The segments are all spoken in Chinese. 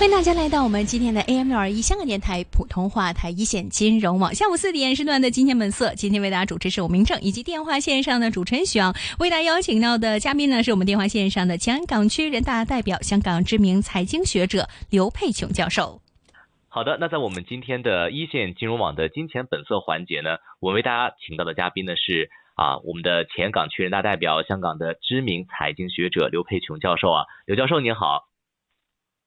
欢迎大家来到我们今天的 AM 六二一香港电台普通话台一线金融网，下午四点时段的今天本色，今天为大家主持是我明正，以及电话线上的主持人许昂，为大家邀请到的嘉宾呢是我们电话线上的香港区人大代表、香港知名财经学者刘佩琼教授。好的，那在我们今天的一线金融网的金钱本色环节呢，我为大家请到的嘉宾呢是啊我们的前港区人大代表、香港的知名财经学者刘佩琼教授啊，刘教授您好。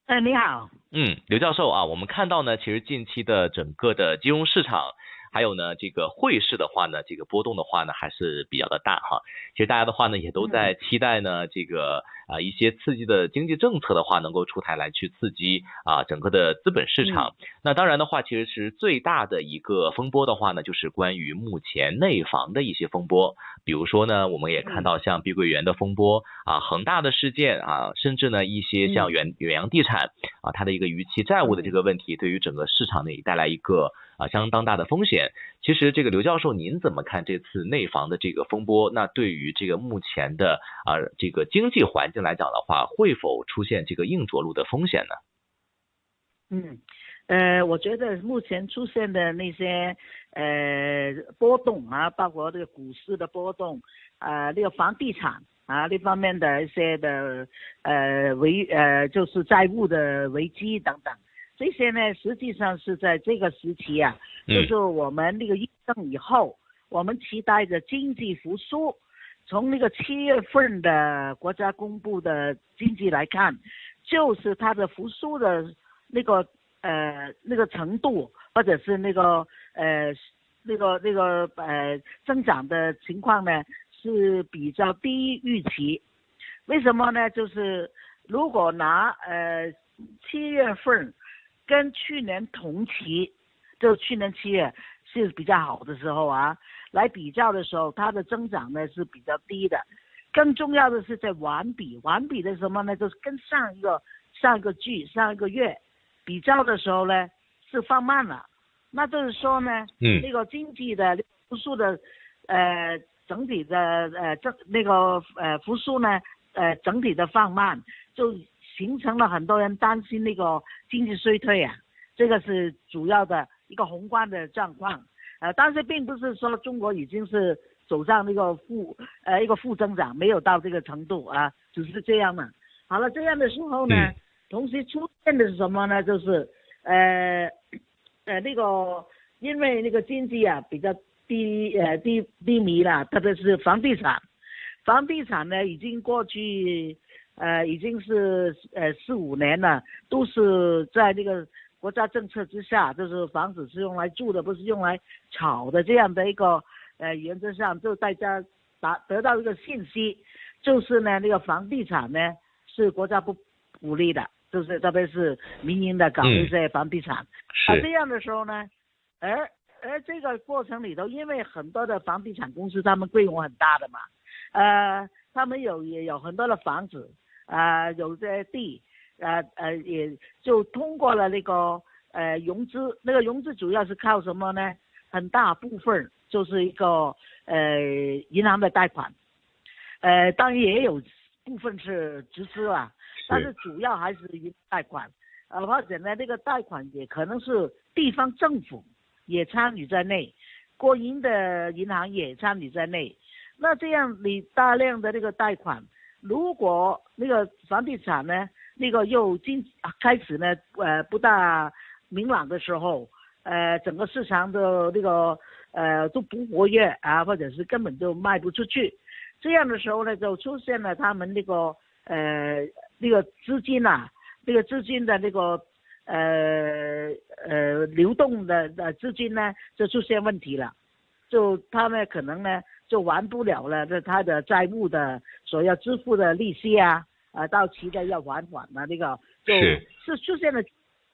哎，你好。嗯，刘教授啊，我们看到呢，其实近期的整个的金融市场，还有呢这个汇市的话呢，这个波动的话呢还是比较的大哈。其实大家的话呢也都在期待呢这个啊一些刺激的经济政策的话能够出台来去刺激啊整个的资本市场。那当然的话，其实是最大的一个风波的话呢，就是关于目前内房的一些风波。比如说呢，我们也看到像碧桂园的风波啊，恒大的事件啊，甚至呢一些像远远洋地产啊，它的一个逾期债务的这个问题，对于整个市场呢也带来一个啊相当大的风险。其实这个刘教授，您怎么看这次内房的这个风波？那对于这个目前的啊这个经济环境来讲的话，会否出现这个硬着陆的风险呢？嗯。呃，我觉得目前出现的那些呃波动啊，包括这个股市的波动，啊，那个房地产啊那方面的一些的呃危呃就是债务的危机等等，这些呢实际上是在这个时期啊，就是我们那个疫症以后，我们期待着经济复苏，从那个七月份的国家公布的经济来看，就是它的复苏的那个。呃，那个程度，或者是那个呃，那个那个呃，增长的情况呢，是比较低预期。为什么呢？就是如果拿呃七月份跟去年同期，就去年七月是比较好的时候啊，来比较的时候，它的增长呢是比较低的。更重要的是在环比，环比的什么呢？就是跟上一个上一个季上一个月。比较的时候呢，是放慢了，那就是说呢，嗯，那个经济的复苏的，呃，整体的呃这那个呃复苏呢，呃整体的放慢，就形成了很多人担心那个经济衰退啊，这个是主要的一个宏观的状况，呃，但是并不是说中国已经是走上那个负呃一个负增长，没有到这个程度啊，只是这样嘛。好了，这样的时候呢。同时出现的是什么呢？就是，呃，呃，那个因为那个经济啊比较低，呃低低迷了，特别是房地产，房地产呢已经过去，呃已经是呃四五年了，都是在那个国家政策之下，就是房子是用来住的，不是用来炒的这样的一个，呃原则上就大家达得到一个信息，就是呢那个房地产呢是国家不鼓励的。就是特别是民营的搞一些房地产，啊这样的时候呢，而而这个过程里头，因为很多的房地产公司他们规模很大的嘛，呃，他们有也有很多的房子，啊，有些地，呃呃，也就通过了那个呃融资，那个融资主要是靠什么呢？很大部分就是一个呃银行的贷款，呃，当然也有部分是直资啊。但是主要还是银贷款，呃，或者呢，这个贷款也可能是地方政府也参与在内，国营的银行也参与在内。那这样你大量的这个贷款，如果那个房地产呢，那个又经开始呢，呃，不大明朗的时候，呃，整个市场的那个呃都不活跃啊，或者是根本就卖不出去，这样的时候呢，就出现了他们那个呃。那个资金呐，那个资金的那个呃呃流动的的资金呢，就出现问题了，就他们可能呢就还不了了，这他的债务的所要支付的利息啊，啊到期的要还款啊，那个就是出现了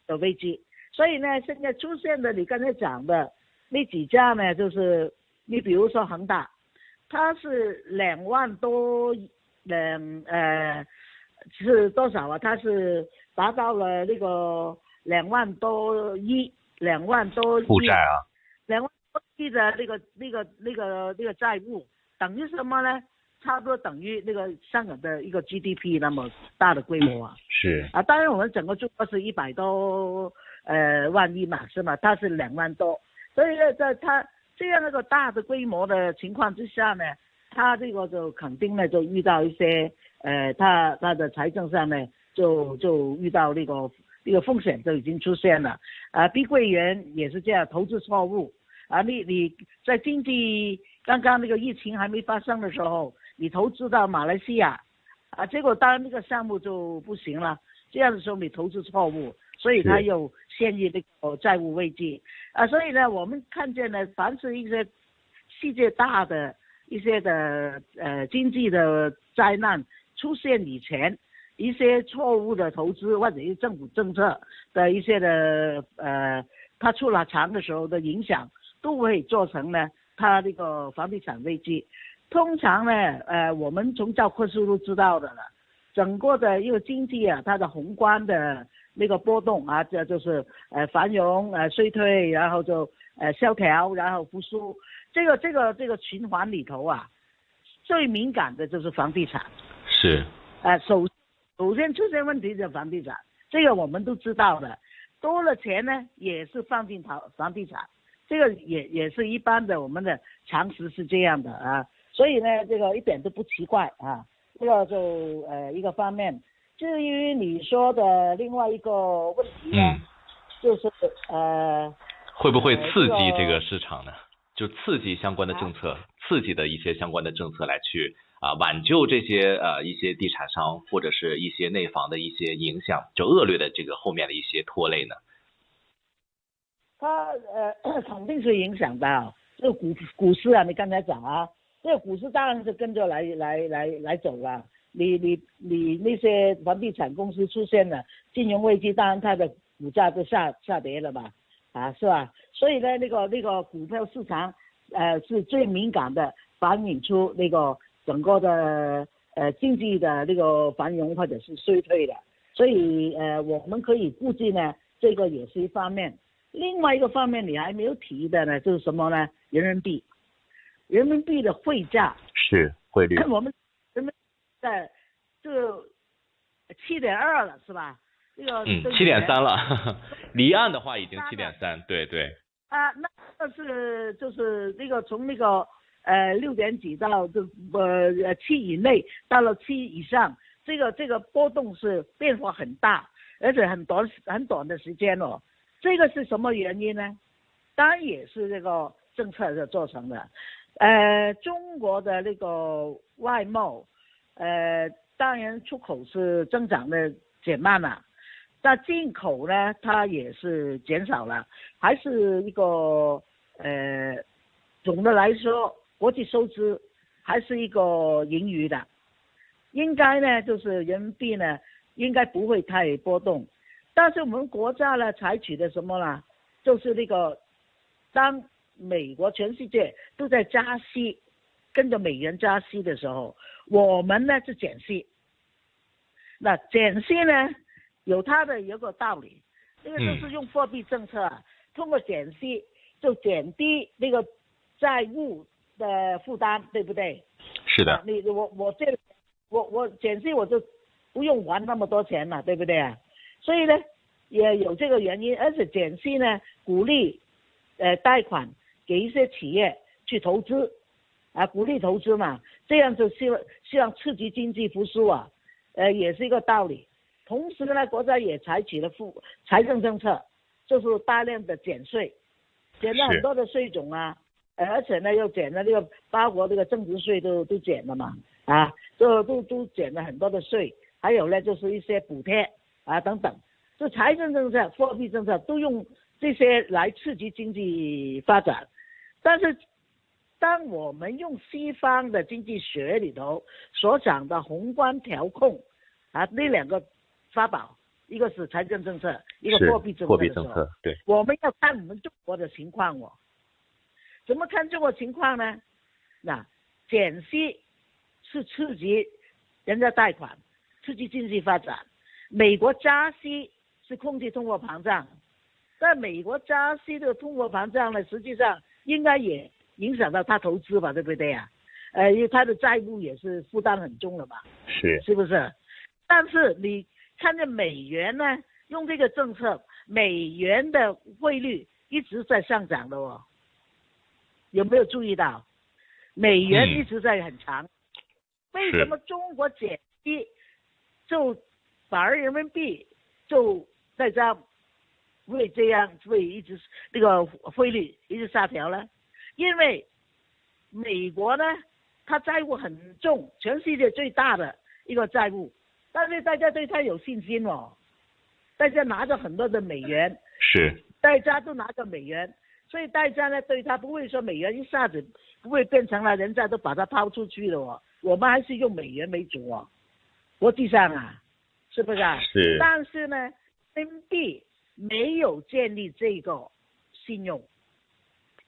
的危机，所以呢，现在出现的你刚才讲的那几家呢，就是你比如说恒大，它是两万多两呃。是多少啊？它是达到了那个两万多亿，两万多负债啊，两万多亿的那个那个那个那个债务，等于什么呢？差不多等于那个香港的一个 GDP 那么大的规模啊。是啊，当然我们整个中国是一百多呃万亿嘛，是吗？它是两万多，所以呢，在它这样一个大的规模的情况之下呢，它这个就肯定呢就遇到一些呃，他他的财政上呢就就遇到那个那个风险就已经出现了啊，碧桂园也是这样，投资错误啊，你你在经济刚刚那个疫情还没发生的时候。你投资到马来西亚，啊，结果当然那个项目就不行了。这样的时候你投资错误，所以他又陷入那个债务危机。啊，所以呢，我们看见呢，凡是一些世界大的一些的呃经济的灾难出现以前，一些错误的投资或者是政府政策的一些的呃，它出了场的时候的影响，都会造成呢，它这个房地产危机。通常呢，呃，我们从教科书都知道的了，整个的一个经济啊，它的宏观的那个波动啊，这就是呃繁荣呃衰退，然后就呃萧条，然后复苏，这个这个这个循环里头啊，最敏感的就是房地产。是。呃，首首先出现问题就是房地产，这个我们都知道的，多了钱呢也是放进房房地产，这个也也是一般的我们的常识是这样的啊。所以呢，这个一点都不奇怪啊，这个就呃一个方面。至于你说的另外一个问题呢，就是呃会不会刺激这个市场呢？就刺激相关的政策，刺激的一些相关的政策来去啊挽救这些呃一些地产商或者是一些内房的一些影响，就恶劣的这个后面的一些拖累呢？它呃肯定是影响到这个股股市啊，你刚才讲啊。这个股市当然是跟着来来来来走了，你你你那些房地产公司出现了金融危机，当然它的股价就下下跌了吧，啊是吧？所以呢，那个那个股票市场，呃是最敏感的，反映出那个整个的呃经济的那个繁荣或者是衰退的，所以呃我们可以估计呢，这个也是一方面。另外一个方面你还没有提的呢，就是什么呢？人民币。人民币的汇价是汇率，我们人民在这七点二了，是吧？这个嗯，七点三了，离岸的话已经七点三，对对。啊，那那是就是那个从那个呃六点几到这呃七以内，到了七以上，这个这个波动是变化很大，而且很短很短的时间哦。这个是什么原因呢？当然也是这个政策的造成的。呃，中国的那个外贸，呃，当然出口是增长的减慢了，但进口呢，它也是减少了，还是一个呃，总的来说，国际收支还是一个盈余的，应该呢，就是人民币呢，应该不会太波动，但是我们国家呢，采取的什么呢？就是那个当。美国全世界都在加息，跟着美元加息的时候，我们呢是减息。那减息呢，有它的一个道理，这个就是用货币政策，啊通过减息就减低那个债务的负担，对不对？是的。你我我这我我减息我就不用还那么多钱了，对不对啊？所以呢，也有这个原因，而且减息呢，鼓励呃贷款。给一些企业去投资，啊，鼓励投资嘛，这样就希望希望刺激经济复苏啊，呃，也是一个道理。同时呢，国家也采取了富财政政策，就是大量的减税，减了很多的税种啊，而且呢又减了这个八国这个增值税都都减了嘛，啊，都都都减了很多的税，还有呢就是一些补贴啊等等，这财政政策、货币政策都用这些来刺激经济发展。但是，当我们用西方的经济学里头所讲的宏观调控啊，那两个法宝，一个是财政政策，一个货币政策货币政策，对，我们要看我们中国的情况哦。怎么看这个情况呢？那减息是刺激人家贷款，刺激经济发展；美国加息是控制通货膨胀。但美国加息的通货膨胀呢，实际上。应该也影响到他投资吧，对不对呀？呃，因为他的债务也是负担很重了嘛，是是不是？但是你看见美元呢，用这个政策，美元的汇率一直在上涨的哦，有没有注意到？美元嗯。一直在很强，为什么中国减息，就反而人民币就在这样会这样会一直那个汇率一直下调呢？因为美国呢，它债务很重，全世界最大的一个债务，但是大家对它有信心哦，大家拿着很多的美元，是。大家都拿着美元，所以大家呢对它不会说美元一下子不会变成了人家都把它抛出去了哦，我们还是用美元为主哦，国际上啊，是不是啊？是。但是呢，人民币没有建立这个信用，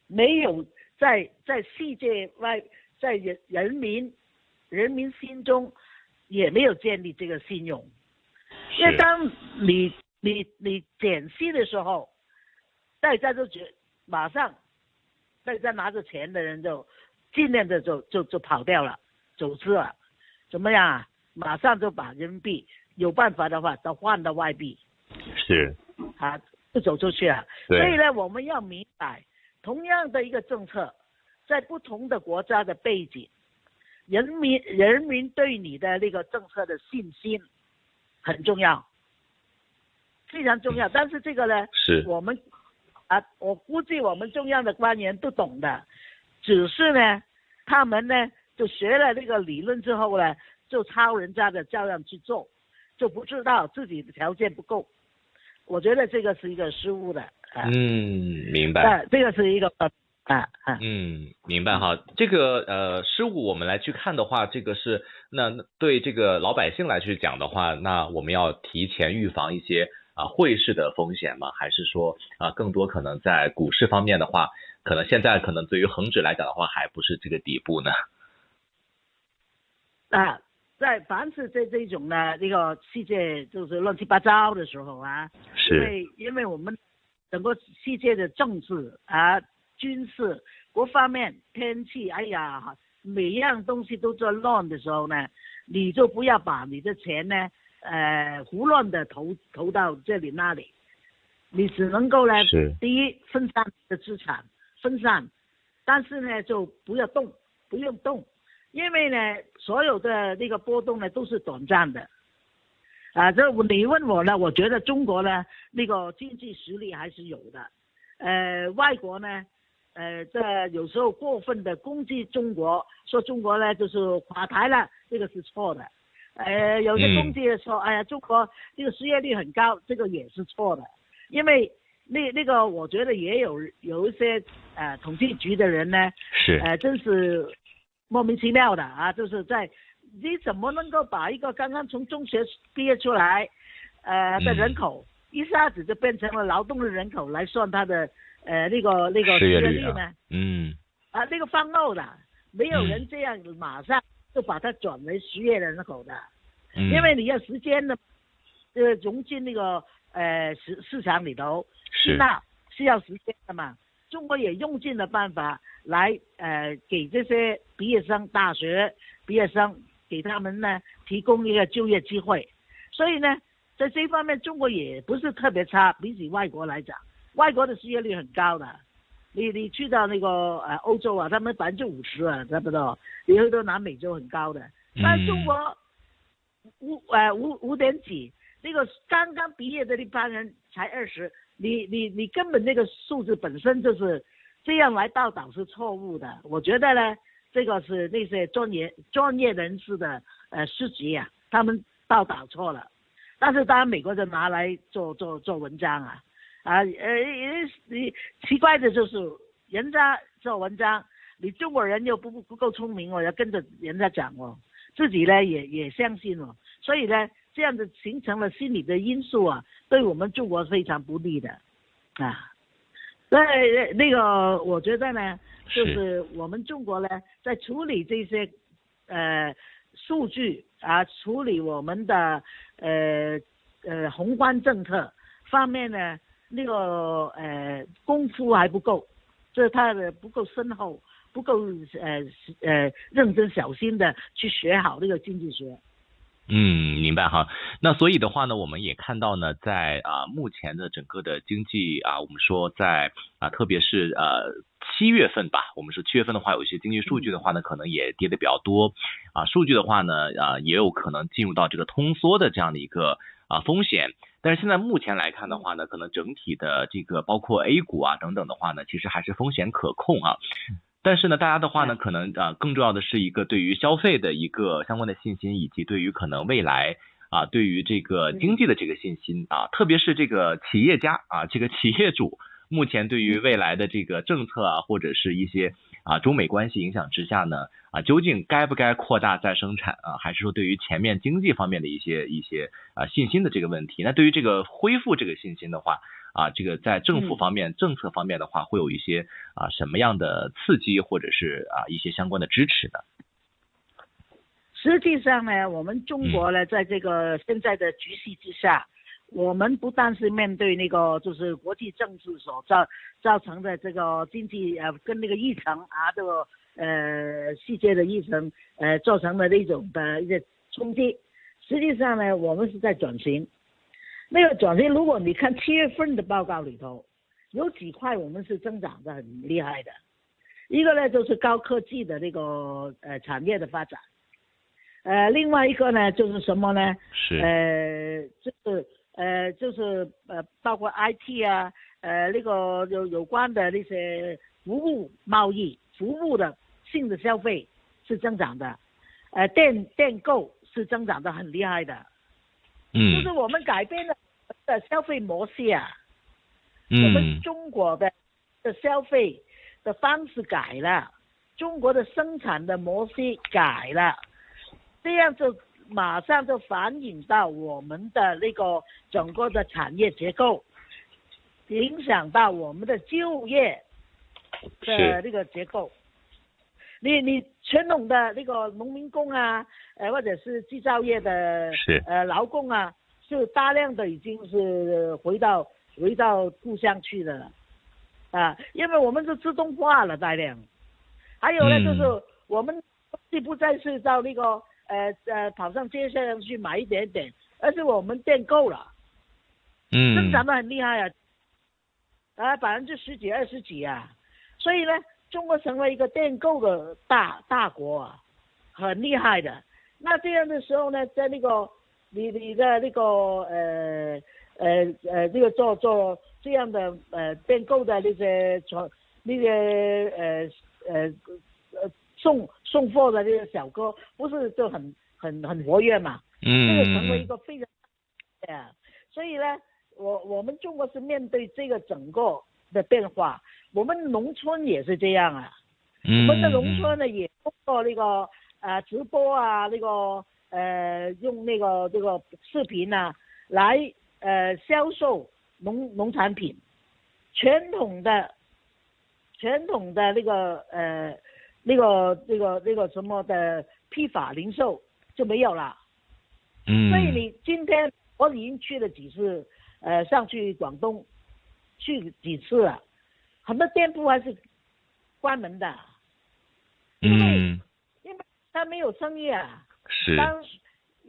没有在在世界外，在人人民人民心中也没有建立这个信用，因为当你你你减息的时候，大家都觉马上，大家拿着钱的人就尽量的就就就跑掉了，走资了，怎么样啊？马上就把人民币有办法的话都换到外币是，啊，就走出去了。所以呢，我们要明白，同样的一个政策，在不同的国家的背景，人民人民对你的那个政策的信心很重要，非常重要。但是这个呢，是我们啊，我估计我们中央的官员都懂的，只是呢，他们呢就学了这个理论之后呢，就抄人家的照样去做，就不知道自己的条件不够。我觉得这个是一个失误的啊，嗯，明白。啊，这个是一个啊啊，嗯，明白哈。这个呃失误，我们来去看的话，这个是那那对这个老百姓来去讲的话，那我们要提前预防一些啊汇市的风险吗？还是说啊更多可能在股市方面的话，可能现在可能对于恒指来讲的话，还不是这个底部呢？啊，在凡是这这种呢，这个世界就是乱七八糟的时候啊，因为因为我们整个世界的政治啊、军事各方面、天气，哎呀，每一样东西都在乱的时候呢，你就不要把你的钱呢，呃，胡乱的投投到这里那里，你只能够呢，第一分散你的资产，分散，但是呢就不要动，不用动，因为呢所有的那个波动呢都是短暂的。啊，这你问我呢，我觉得中国呢那个经济实力还是有的，呃，外国呢，呃，这有时候过分的攻击中国，说中国呢就是垮台了，这个是错的，呃，有些攻击的说，哎呀，中国这个失业率很高，这个也是错的，因为那那个我觉得也有有一些呃统计局的人呢，是。呃，真是莫名其妙的啊！就是在你怎么能够把一个刚刚从中学毕业出来，呃的嗯人口，一下子就变成了劳动的人口来算他的呃那个那个失业率率啊呢？嗯。啊，那个放漏的，没有嗯。人这样马上就把它转为失业人口的，嗯，因为你要时间的，呃，融进那个呃市市场里头，是。那是要时间的嘛。中国也用尽了办法来呃给这些毕业生、大学毕业生给他们呢提供一个就业机会，所以呢，在这方面中国也不是特别差，比起外国来讲，外国的失业率很高的。你你去到那个呃欧洲啊，他们百分之五十啊，差不多，你去到南美洲很高的，但是中国五呃五五点几，那个刚刚毕业的那帮人才二十，你你你根本那个数字本身就是这样来报道是错误的。我觉得呢，这个是那些专业专业人士的呃失职啊，他们报道错了。但是当然美国人拿来做做做文章啊，啊呃你奇怪的就是人家做文章，你中国人又不不够聪明哦，要跟着人家讲哦。自己呢也也相信哦，所以呢，这样子形成了心理的因素啊，对我们中国非常不利的，啊，那那个我觉得呢，就是我们中国呢，在处理这些呃数据啊，处理我们的呃呃宏观政策方面呢，那个呃功夫还不够，这他的不够深厚，不够呃呃认真小心的去学好这个经济学。嗯，明白哈。那所以的话呢，我们也看到呢，在啊目前的整个的经济啊，我们说在啊，特别是呃七月份吧，我们说七月份的话，有一些经济数据的话呢，可能也跌的比较多啊。数据的话呢，啊也有可能进入到这个通缩的这样的一个啊风险。但是现在目前来看的话呢，可能整体的这个包括 A 股啊等等的话呢，其实还是风险可控啊。但是呢，大家的话呢，可能啊，更重要的是一个对于消费的一个相关的信心，以及对于可能未来啊，对于这个经济的这个信心啊，特别是这个企业家啊，这个企业主目前对于未来的这个政策啊，或者是一些啊中美关系影响之下呢，啊，究竟该不该扩大再生产啊，还是说对于前面经济方面的一些一些啊信心的这个问题？那对于这个恢复这个信心的话。啊，这个在政府方面、政策方面的话，会有一些啊什么样的刺激，或者是啊一些相关的支持呢？实际上呢，我们中国呢，在这个现在的局势之下，我们不但是面对那个就是国际政治所造造成的这个经济呃跟那个疫情啊这个呃世界的疫情呃造成的那种的一些冲击，实际上呢，我们是在转型。那个转型，如果你看七月份的报告里头，有几块我们是增长的很厉害的，一个呢就是高科技的那个呃产业的发展，呃，另外一个呢就是什么呢？是呃，就是呃就是呃包括 IT 啊，呃那个有有关的那些服务贸易、服务的性的消费是增长的，呃电电购是增长的很厉害的。嗯，就是我们改变了的消费模式啊，嗯，我们中国的的消费的方式改了，中国的生产的模式改了，这样就马上就反映到我们的那个整个的产业结构，影响到我们的就业的那个结构。你你传统的那个农民工啊，呃或者是制造业的是。呃劳工啊，是大量的已经是回到回到故乡去了，啊，因为我们是自动化了大量，还有呢就是我们既不再是到那个呃呃跑上街上去买一点点，而是我们电购了，嗯，增长的很厉害啊，啊百分之十几二十几啊，所以呢。中国成为一个电购的大大国啊，很厉害的。那这样的时候呢，在那个你你的那个呃呃呃这个做做这样的呃电购的那些从那些呃呃呃送送货的这个小哥，不是就很很很活跃嘛？嗯，这个成为一个非常对啊，所以呢，我我们中国是面对这个整个的变化。我们农村也是这样啊，嗯我们的农村呢也通过那个呃直播啊，那个呃用那个这个视频啊来呃销售农农产品，传统的传统的那个呃那个那个那个什么的批发零售就没有了，嗯，所以你今天我已经去了几次，呃上去广东去几次了。很多店铺还是关门的，因为因为他没有生意啊。是。当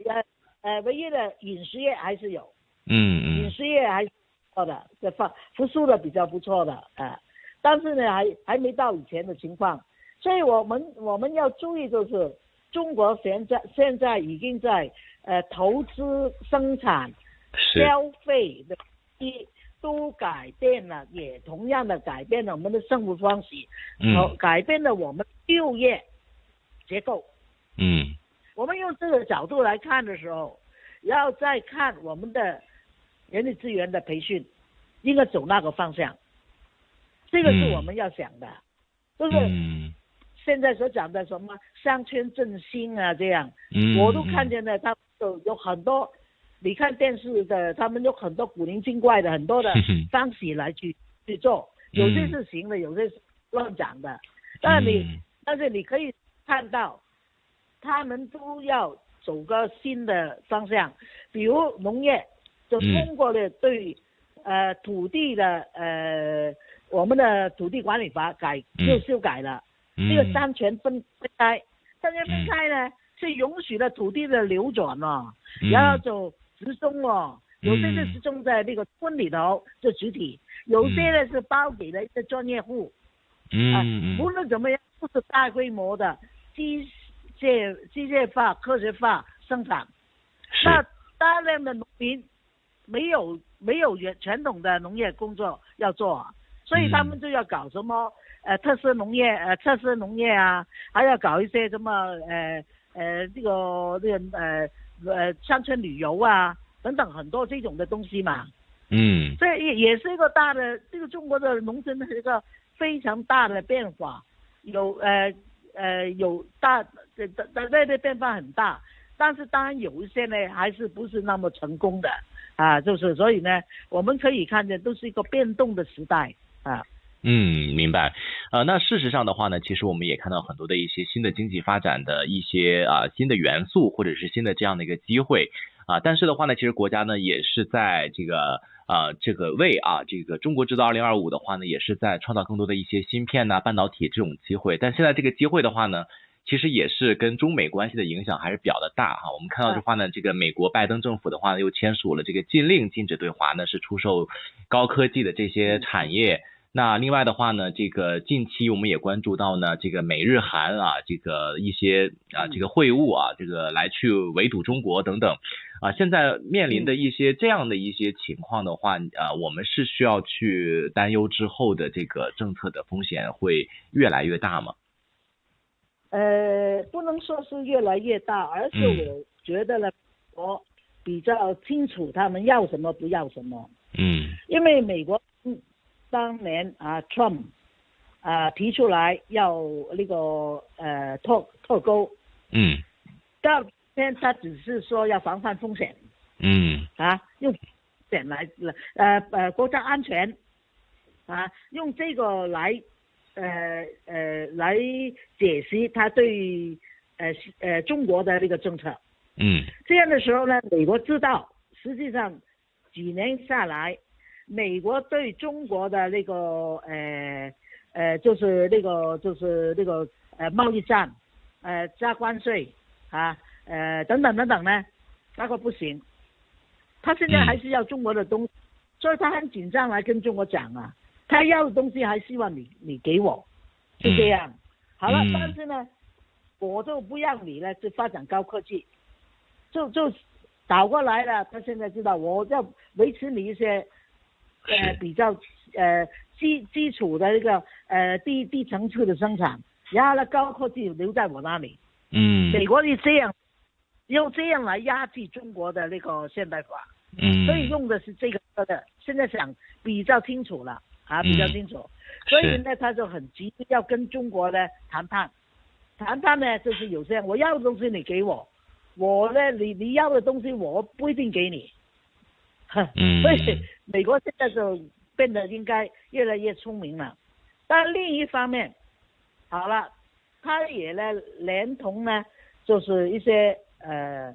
呃呃，唯一的饮食业还是有。嗯嗯。饮食业还是不错的，这复复苏的比较不错的啊，但是呢，还还没到以前的情况，所以我们我们要注意，就是中国现在现在已经在呃投资生产消费的一。都改变了，也同样的改变了我们的生活方式，嗯，改变了我们就业结构，嗯，我们用这个角度来看的时候，要再看我们的人力资源的培训，应该走那个方向，这个是我们要想的，就是现在所讲的什么乡村振兴啊，这样，嗯，我都看见了，他有有很多。你看电视的，他们有很多古灵精怪的很多的 方式来去去做，有些是行的，有些是乱讲的。但你但是你可以看到，他们都要走个新的方向，比如农业，就通过了对呃土地的呃我们的土地管理法改又修改了，这个三权分分开，三权分开呢是允许了土地的流转哦，然后就集中哦，有些是集中在那个村里头这主体，有些呢是包给了一些专业户。嗯无论怎么样，都是大规模的机械机械化、科学化生产。那大量的农民没有没有原传统的农业工作要做，所以他们就要搞什么呃特色农业呃特色农业啊，还要搞一些什么呃呃这个这个呃呃乡村旅游啊等等很多这种的东西嘛。嗯，这也也是一个大的这个中国的农村的一个。非常大的变化，有呃呃有大这这这这变化很大，但是当然有一些呢还是不是那么成功的。啊，就是所以呢，我们可以看见都是一个变动的时代啊。嗯，明白。呃，那事实上的话呢，其实我们也看到很多的一些新的经济发展的一些啊新的元素，或者是新的这样的一个机会啊，但是的话呢，其实国家呢也是在这个。啊，这个为啊，这个中国制造二零二五的话呢，也是在创造更多的一些芯片呐、半导体这种机会。但现在这个机会的话呢，其实也是跟中美关系的影响还是比较的大哈。我们看到的话呢，这个美国拜登政府的话呢，又签署了这个禁令，禁止对华呢是出售高科技的这些产业。那另外的话呢，这个近期我们也关注到呢，这个美日韩啊，这个一些啊这个会晤啊，这个来去围堵中国等等。啊，现在面临的一些这样的一些情况的话，啊，我们是需要去担忧之后的这个政策的风险会越来越大吗？呃，不能说是越来越大，而是我觉得呢，我比较清楚他们要什么不要什么。嗯。因为美国当年啊，Trump 啊提出来要那个呃脱脱钩。嗯。到现他只是说要防范风险，嗯，啊，用险来呃呃国家安全，啊，用这个来呃呃来解析他对呃呃中国的那个政策，嗯，这样的时候呢，美国知道实际上几年下来，美国对中国的那个呃呃就是那个就是那个呃贸易战，呃加关税啊。呃，等等等等呢，那个不行，他现在还是要中国的东西，所以他很紧张来跟中国讲啊，他要的东西还希望你你给我，是这样。好了，但是呢，我就不让你呢，去发展高科技，就就倒过来了。他现在知道我要维持你一些呃比较呃基基础的那个呃低低层次的生产，然后呢高科技留在我那里。嗯，美国是这样。用这样来压制中国的那个现代化，嗯，所以用的是这个的。现在想比较清楚了啊，比较清楚，所以呢，他就很急要跟中国呢谈判，谈判呢就是有这样，我要的东西你给我，我呢你你要的东西我不一定给你，嗯，所以美国现在就变得应该越来越聪明了，但另一方面，好了，他也呢连同呢就是一些。呃，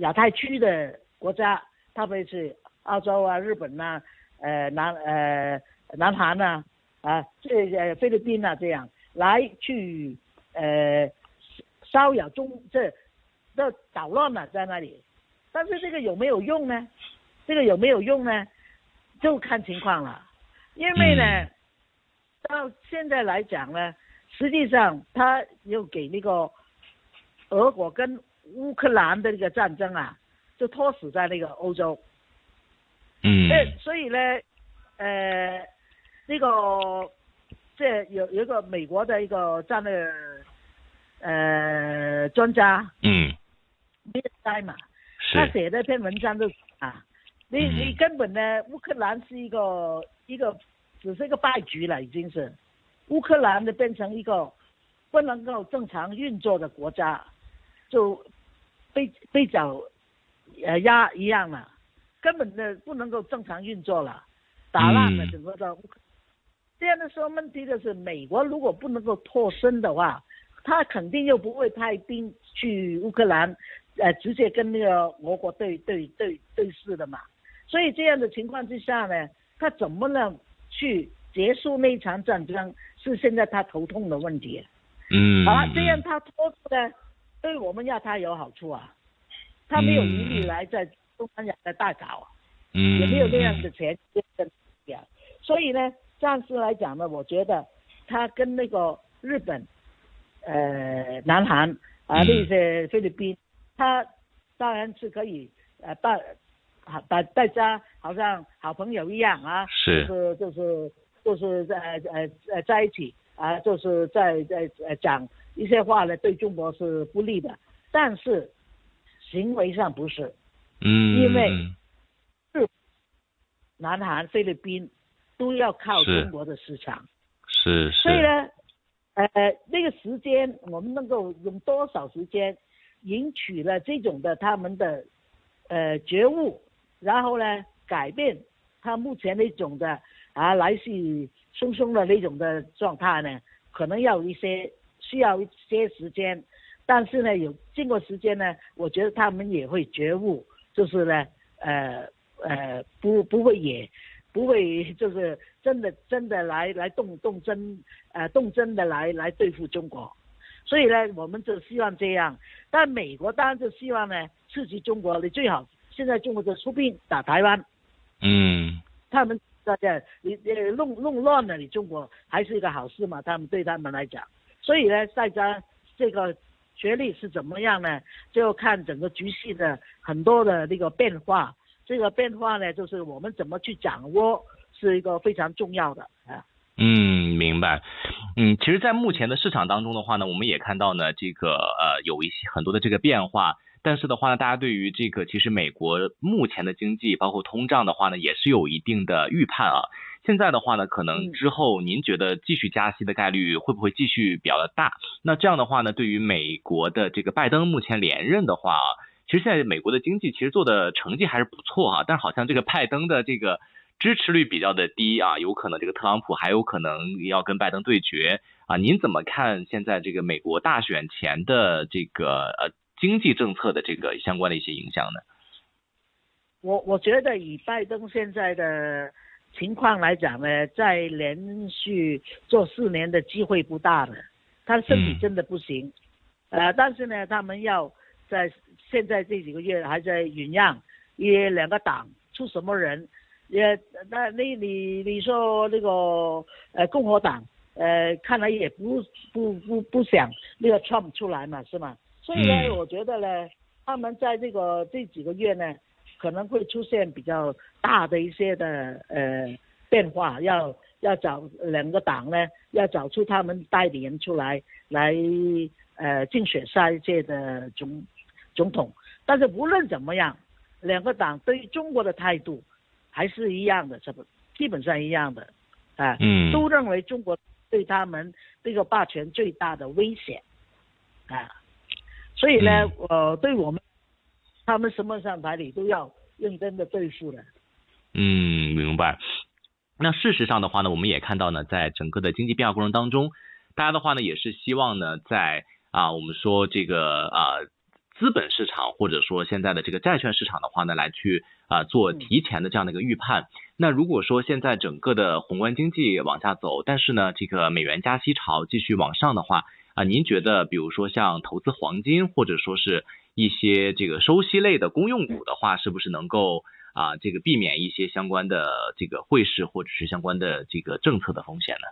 亚太区的国家，特别是澳洲啊、日本呐、呃南呃南韩呐啊，这呃菲律宾啊这样来去呃骚扰中这这捣乱了在那里，但是这个有没有用呢？这个有没有用呢？就看情况了，因为呢，到现在来讲呢，实际上他又给那个俄国跟乌克兰的那个战争啊，就拖死在那个欧洲。嗯。所以呢，呃，那个这有有一个美国的一个战略呃专家。嗯。米塞嘛。是。他写的篇文章就啊，你你根本呢，乌克兰是一个一个只是一个败局了，已经是乌克兰的变成一个不能够正常运作的国家，就。被被脚呃压一样了，根本的不能够正常运作了，打烂了整个的。这样的时候，问题就是美国如果不能够脱身的话，他肯定又不会派兵去乌克兰，呃，直接跟那个俄国对对对对峙的嘛。所以这样的情况之下呢，他怎么能去结束那场战争，是现在他头痛的问题。嗯，好了，这样他拖住呢，对我们亚太有好处啊，他没有余力来在东南亚的大搞啊，嗯，也没有那样的钱跟呀，所以呢，暂时来讲呢，我觉得他跟那个日本、呃，南韩啊那些菲律宾，他当然是可以呃大好大大家好像好朋友一样啊，是。就是就是就是在呃呃在一起啊，就是在在呃讲一些话呢，对中国是不利的，但是行为上不是，嗯，因为是南韩、菲律宾都要靠中国的市场，是是，所以呢，呃，那个时间我们能够用多少时间赢取了这种的他们的呃觉悟，然后呢改变他目前那种的啊来势汹汹的那种的状态呢，可能要一些需要一些时间，但是呢有经过时间呢，我觉得他们也会觉悟，就是呢呃呃不不会也。不会，就是真的真的来来动动真，呃动真的来来对付中国，所以呢，我们就希望这样。但美国当然就希望呢刺激中国，你最好现在中国就出兵打台湾，嗯他们大家你你弄弄乱了，你中国还是一个好事嘛？他们对他们来讲，所以呢，大家这个学历是怎么样呢？就看整个局势的很多的那个变化。这个变化呢，就是我们怎么去掌握，是一个非常重要的啊。嗯，明白。嗯，其实，在目前的市场当中的话呢，我们也看到呢，这个呃有一些很多的这个变化。但是的话呢，大家对于这个其实美国目前的经济，包括通胀的话呢，也是有一定的预判啊。现在的话呢，可能之后您觉得继续加息的概率会不会继续比较的大？那这样的话呢，对于美国的这个拜登目前连任的话啊。其实现在美国的经济其实做的成绩还是不错啊，但好像这个拜登的这个支持率比较的低啊，有可能这个特朗普还有可能要跟拜登对决啊。您怎么看现在这个美国大选前的这个呃经济政策的这个相关的一些影响呢？我我觉得以拜登现在的情况来讲呢，再连续做四年的机会不大了，他身体真的不行，呃，但是呢，他们要在现在这几个月还在酝酿，也两个党出什么人，也那你你你说那个呃共和党呃看来也不不不不想那个 Trump 出来嘛是吗？所以呢，我觉得呢，他们在这个这几个月呢，可能会出现比较大的一些的呃变化，要要找两个党呢，要找出他们代理人出来来呃竞选下一届的总。总统，但是无论怎么样，两个党对于中国的态度还是一样的，这不基本上一样的，啊，嗯，都认为中国对他们这个霸权最大的威胁，啊，所以呢，呃，对我们，他们什么上台你都要认真的对付的。嗯，明白。那事实上的话呢，我们也看到呢，在整个的经济变化过程当中，大家的话呢，也是希望呢，在啊，我们说这个啊。资本市场或者说现在的这个债券市场的话呢，来去啊做提前的这样的一个预判。那如果说现在整个的宏观经济往下走，但是呢这个美元加息潮继续往上的话啊，您觉得比如说像投资黄金或者说是一些这个收息类的公用股的话，是不是能够啊这个避免一些相关的这个汇市或者是相关的这个政策的风险呢？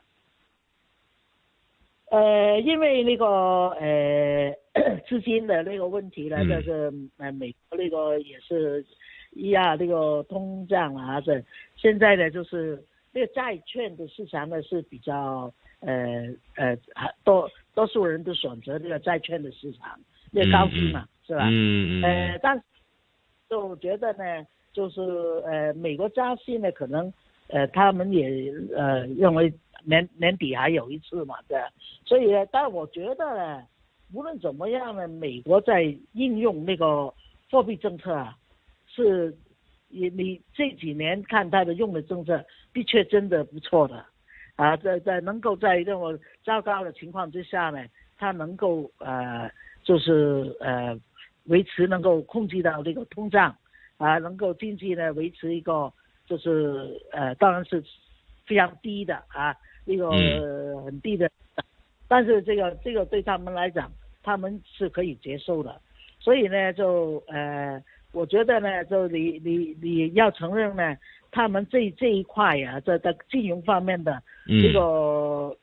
呃，因为那个呃 资金的那个问题呢，就是呃美国那个也是一样，那个通胀啊，这现在呢就是那个债券的市场呢是比较呃呃多多数人都选择这个债券的市场，那个高息嘛，是吧？嗯嗯。呃，但就觉得呢，就是呃美国加息呢，可能呃他们也呃认为。年年底还有一次嘛，对，所以呢，但我觉得呢，无论怎么样呢，美国在应用那个货币政策啊，是，你你这几年看它的用的政策，的确真的不错的，啊，在在能够在这么糟糕的情况之下呢，他能够呃，就是呃，维持能够控制到这个通胀，啊，能够经济呢维持一个就是呃，当然是非常低的啊。一个很低的，但是这个这个对他们来讲，他们是可以接受的，所以呢，就呃，我觉得呢，就你你你要承认呢，他们这这一块呀，在在金融方面的这个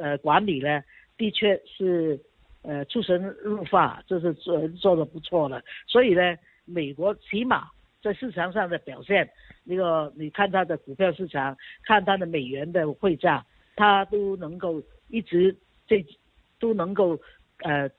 呃管理呢，的确是呃出神入化，这是做做的不错的，所以呢，美国起码在市场上的表现，那个你看它的股票市场，看它的美元的汇价，它都能够一直。这都能够呃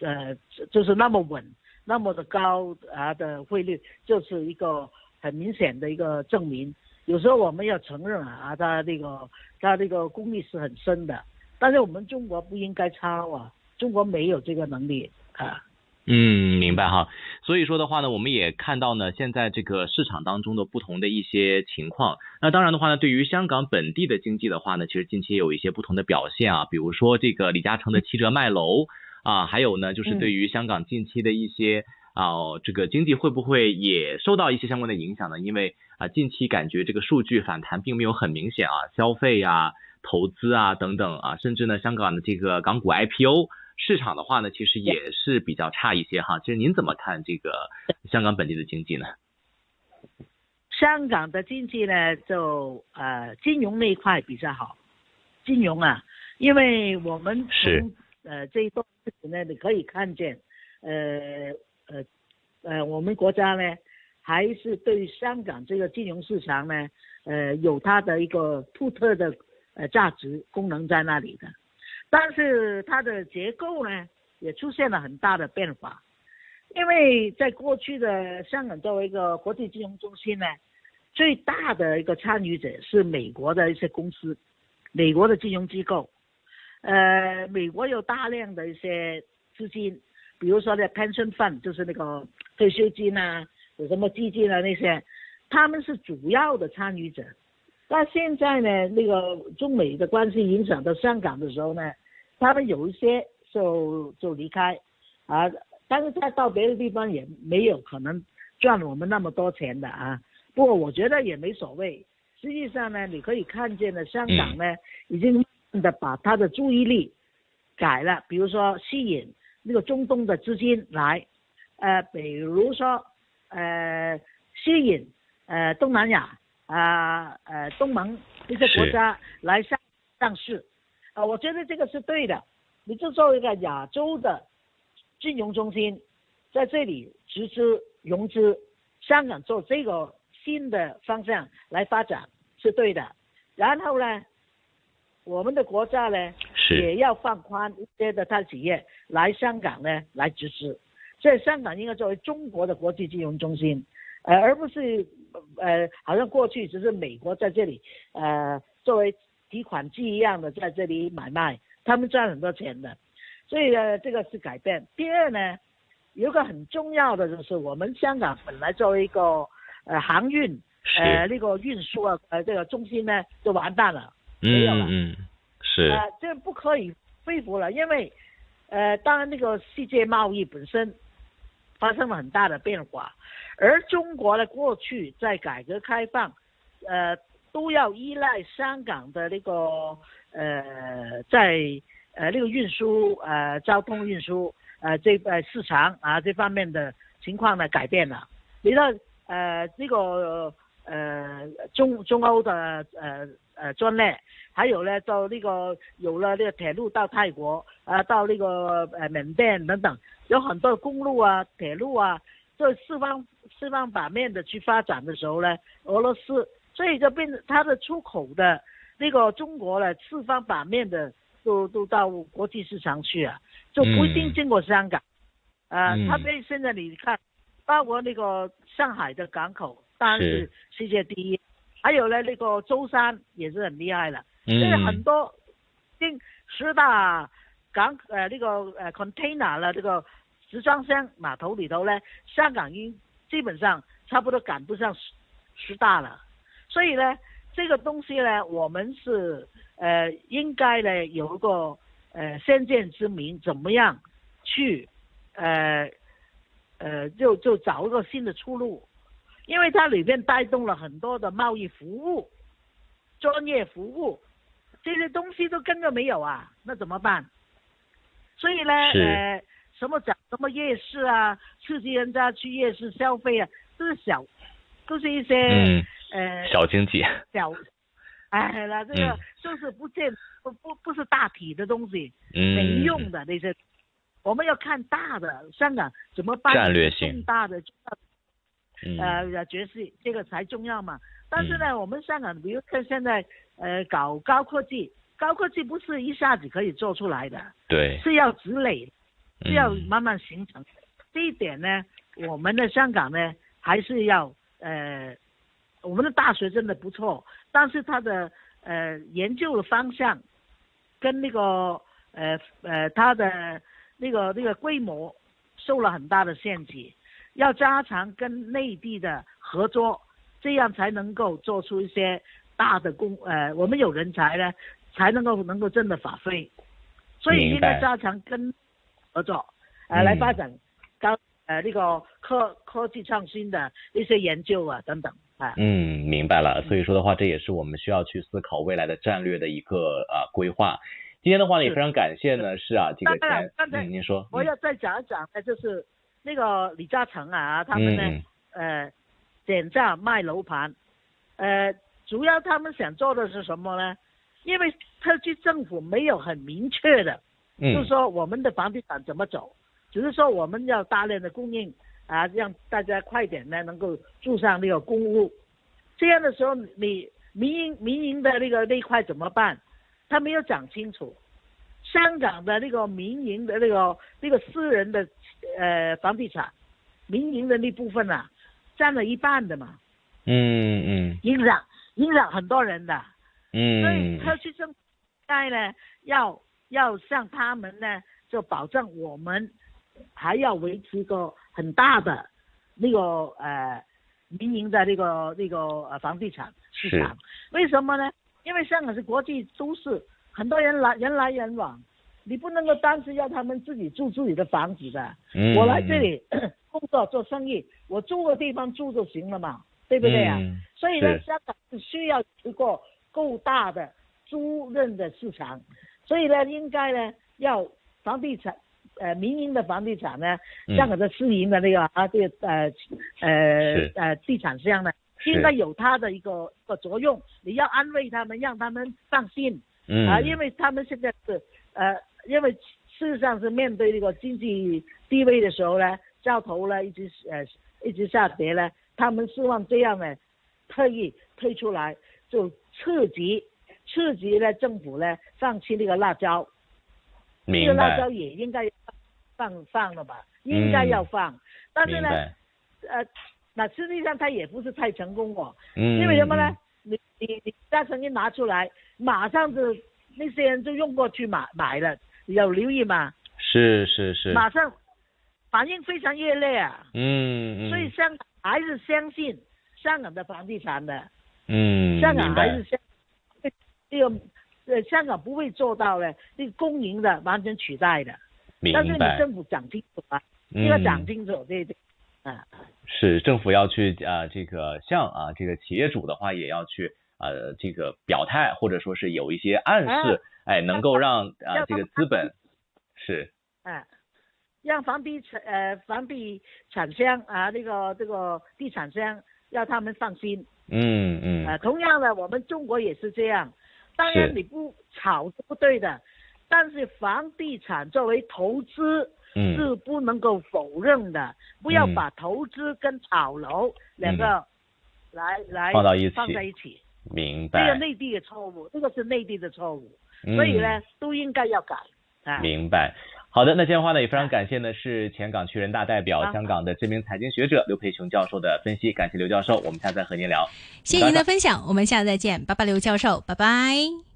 呃，就是那么稳，那么的高啊的汇率，就是一个很明显的一个证明。有时候我们要承认啊，他这个他这个功力是很深的，但是我们中国不应该抄啊，中国没有这个能力啊。嗯，明白哈。所以说的话呢，我们也看到呢，现在这个市场当中的不同的一些情况。那当然的话呢，对于香港本地的经济的话呢，其实近期有一些不同的表现啊，比如说这个李嘉诚的七折卖楼啊，还有呢，就是对于香港近期的一些啊，这个经济会不会也受到一些相关的影响呢？因为啊，近期感觉这个数据反弹并没有很明显啊，消费啊、投资啊等等啊，甚至呢，香港的这个港股 IPO。市场的话呢，其实也是比较差一些哈。其实您怎么看这个香港本地的经济呢？香港的经济呢，就呃金融那一块比较好。金融啊，因为我们从呃这一段日子呢，你可以看见，呃呃呃，我们国家呢，还是对香港这个金融市场呢，呃有它的一个独特的呃价值功能在那里的。但是它的结构呢，也出现了很大的变化，因为在过去的香港作为一个国际金融中心呢，最大的一个参与者是美国的一些公司，美国的金融机构，呃，美国有大量的一些资金，比如说呢 pension fund 就是那个退休金啊，有什么基金啊那些，他们是主要的参与者。那现在呢，那个中美的关系影响到香港的时候呢？他们有一些就就离开，啊，但是再到别的地方也没有可能赚我们那么多钱的啊。不过我觉得也没所谓。实际上呢，你可以看见呢香港呢，已经的把他的注意力改了，比如说吸引那个中东的资金来，呃，比如说呃，吸引呃东南亚啊呃东盟这些国家来上上市。啊，我觉得这个是对的。你就作为一个亚洲的金融中心，在这里集资融资，香港做这个新的方向来发展是对的。然后呢，我们的国家呢也要放宽一些的大企业来香港呢来集资。所以香港应该作为中国的国际金融中心，呃，而不是呃，好像过去只是美国在这里呃作为。提款机一样的在这里买卖，他们赚很多钱的，所以呢，这个是改变。第二呢，有个很重要的就是我们香港本来作为一个呃航运呃那个运输啊呃这个中心呢，就完蛋了，没有了，嗯，是，呃，这不可以恢复了，因为呃，当然那个世界贸易本身发生了很大的变化，而中国呢，过去在改革开放，呃。都要依赖香港的那个呃，在呃那个运输呃交通运输呃这呃市场啊这方面的情况呢改变了。你看呃这个呃中中欧的呃呃专列，还有呢到那个有了那个铁路到泰国啊到那个呃缅甸等等，有很多公路啊铁路啊，这四方四方八面的去发展的时候呢，俄罗斯。所以就变成它的出口的那个中国呢，四方八面的都都到国际市场去啊，就不一定经过香港，啊，它被现在你看，包括那个上海的港口当然是。世界第一，还有呢那个舟山也是很厉害的，所以很多，进十大港呃那个呃 container 了这个集装箱码头里头呢，香港已经基本上差不多赶不上十十大了。所以呢，这个东西呢，我们是呃应该呢有一个呃先见之明，怎么样去呃呃就就找一个新的出路，因为它里面带动了很多的贸易服务、专业服务这些东西都跟着没有啊，那怎么办？所以呢，呃，什么讲什么夜市啊，刺激人家去夜市消费啊，都是小，都是一些、嗯，呃小经济，小，哎，那这个嗯。就是不见不不不是大体的东西，嗯，没用的那些，我们要看大的，香港怎么办？战略性。重大的嗯，呃爵士，这个才重要嘛。但是呢，我们香港比如看现在呃搞高科技，高科技不是一下子可以做出来的，对，是要积累，是要嗯慢慢形成。这一点呢，我们的香港呢还是要呃，我们的大学真的不错，但是它的呃研究的方向跟那个呃呃它的那个那个规模受了很大的限制，要加强跟内地的合作，这样才能够做出一些大的工呃，我们有人才呢，才能够能够真的发挥，所以应该加强跟合作，呃，嗯来发展高呃那个科科技创新的一些研究啊等等啊。嗯，明白了。所以说的话，这也是我们需要去思考未来的战略的一个呃规划。今天的话呢，也非常感谢呢，是啊，这个您说，嗯我要再讲一讲呢，就是那个李嘉诚啊，他们呢，嗯呃，减价卖楼盘，呃，主要他们想做的是什么呢？因为特区政府没有很明确的，嗯，就是说我们的房地产怎么走，只是说我们要大量的供应啊，让大家快点呢能够住上那个公屋。这样的时候，你民营民营的那个那块怎么办？他没有讲清楚。香港的那个民营的那个那个私人的呃房地产，民营的那部分啊，占了一半的嘛，嗯嗯影响影响很多人的。嗯所以嗯特区政府应该呢，要要向他们呢，就保证我们还要维持一个很大的那个呃民营的那个那个呃房地产市场。为什么呢？因为香港是国际都市，很多人来人来人往，你不能够单是要他们自己住自己的房子的。嗯，我来这里 工作做生意，我租个地方住就行了嘛，对不对啊？嗯所以呢，香港是需要一个够大的租赁的市场，所以呢，应该呢要房地产，呃，民营的房地产呢，嗯。香港的私营的那个啊，这个呃呃呃地产商呢，是。应该有它的一个一个作用，你要安慰他们，让他们放心嗯。啊，因为他们现在是呃，因为事实上是面对这个经济低位的时候呢，交头呢一直呃一直下跌呢，他们希望这样呢，特意推出来就刺激刺激呢政府呢放弃那个辣椒，这个辣椒，也应该放放了吧，应该要放，但是呢，呃，那实际上它也不是太成功哦，嗯，因为什么呢？嗯？？你你你大成一拿出来，马上就那些人就用过去买买了，有留意吗？是是是，马上反应非常热烈啊！嗯嗯，所以香港还是相信香港的房地产的，嗯，香港还是相这个呃香港不会做到呢，这个公营的完全取代的，但是你，政府讲清楚啊，你要讲嗯清楚这点啊。是政府要去啊、这个像啊这个企业主的话也要去呃这个表态，或者说是有一些暗示，哎，能够让啊要这个资本是。哎，让房地产呃房地产商啊，那个这个地产商要他们放心。嗯嗯。呃，同样的，我们中国也是这样。当然你不炒是不对的，但是房地产作为投资嗯。是不能够否认的，不要嗯。把投资跟炒楼两个来来放到一起放在一起，明白，这个内地的错误，这个是内地的错误，嗯所以呢都应该要改啊。明白。好的，那今天的话呢，也非常感谢呢，是前港区人大代表、啊香港的知名财经学者刘培雄教授的分析，感谢刘教授，我们下次再和您聊。谢谢您的分享，我们下次再见，拜拜，刘教授，拜拜。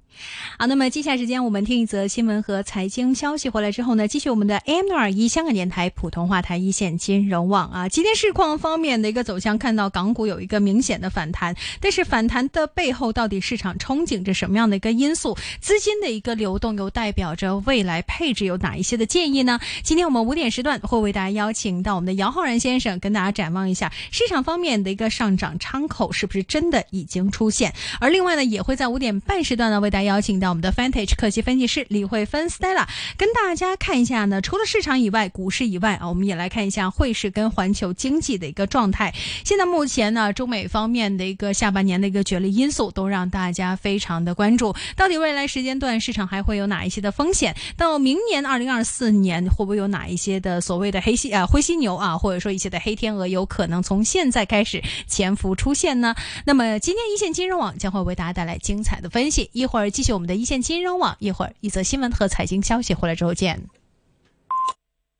好，那么接下来时间我们听一则新闻和财经消息，回来之后呢，继续我们的 AM 六二一香港电台普通话台一线金融网啊。今天市况方面的一个走向，看到港股有一个明显的反弹，但是反弹的背后到底市场憧憬着什么样的一个因素？资金的一个流动又代表着未来配置有哪一些的建议呢？今天我们五点时段会为大家邀请到我们的姚浩然先生，跟大家展望一下市场方面的一个上涨窗口是不是真的已经出现，而另外呢，也会在五点半时段呢为大家。邀请到我们的 Vantage 科技分析师李慧芬 Stella，跟大家看一下呢，除了市场以外，股市以外啊，我们也来看一下汇市跟环球经济的一个状态。现在目前呢，中美方面的一个下半年的一个角力因素，都让大家非常的关注。到底未来时间段市场还会有哪一些的风险？到明年二零二四年会不会有哪一些的所谓的黑犀啊灰犀牛啊，或者说一些的黑天鹅有可能从现在开始潜伏出现呢？那么今天一线金融网将会为大家带来精彩的分析。一会儿继续我们的一线金融网，一会儿一则新闻和财经消息回来之后见。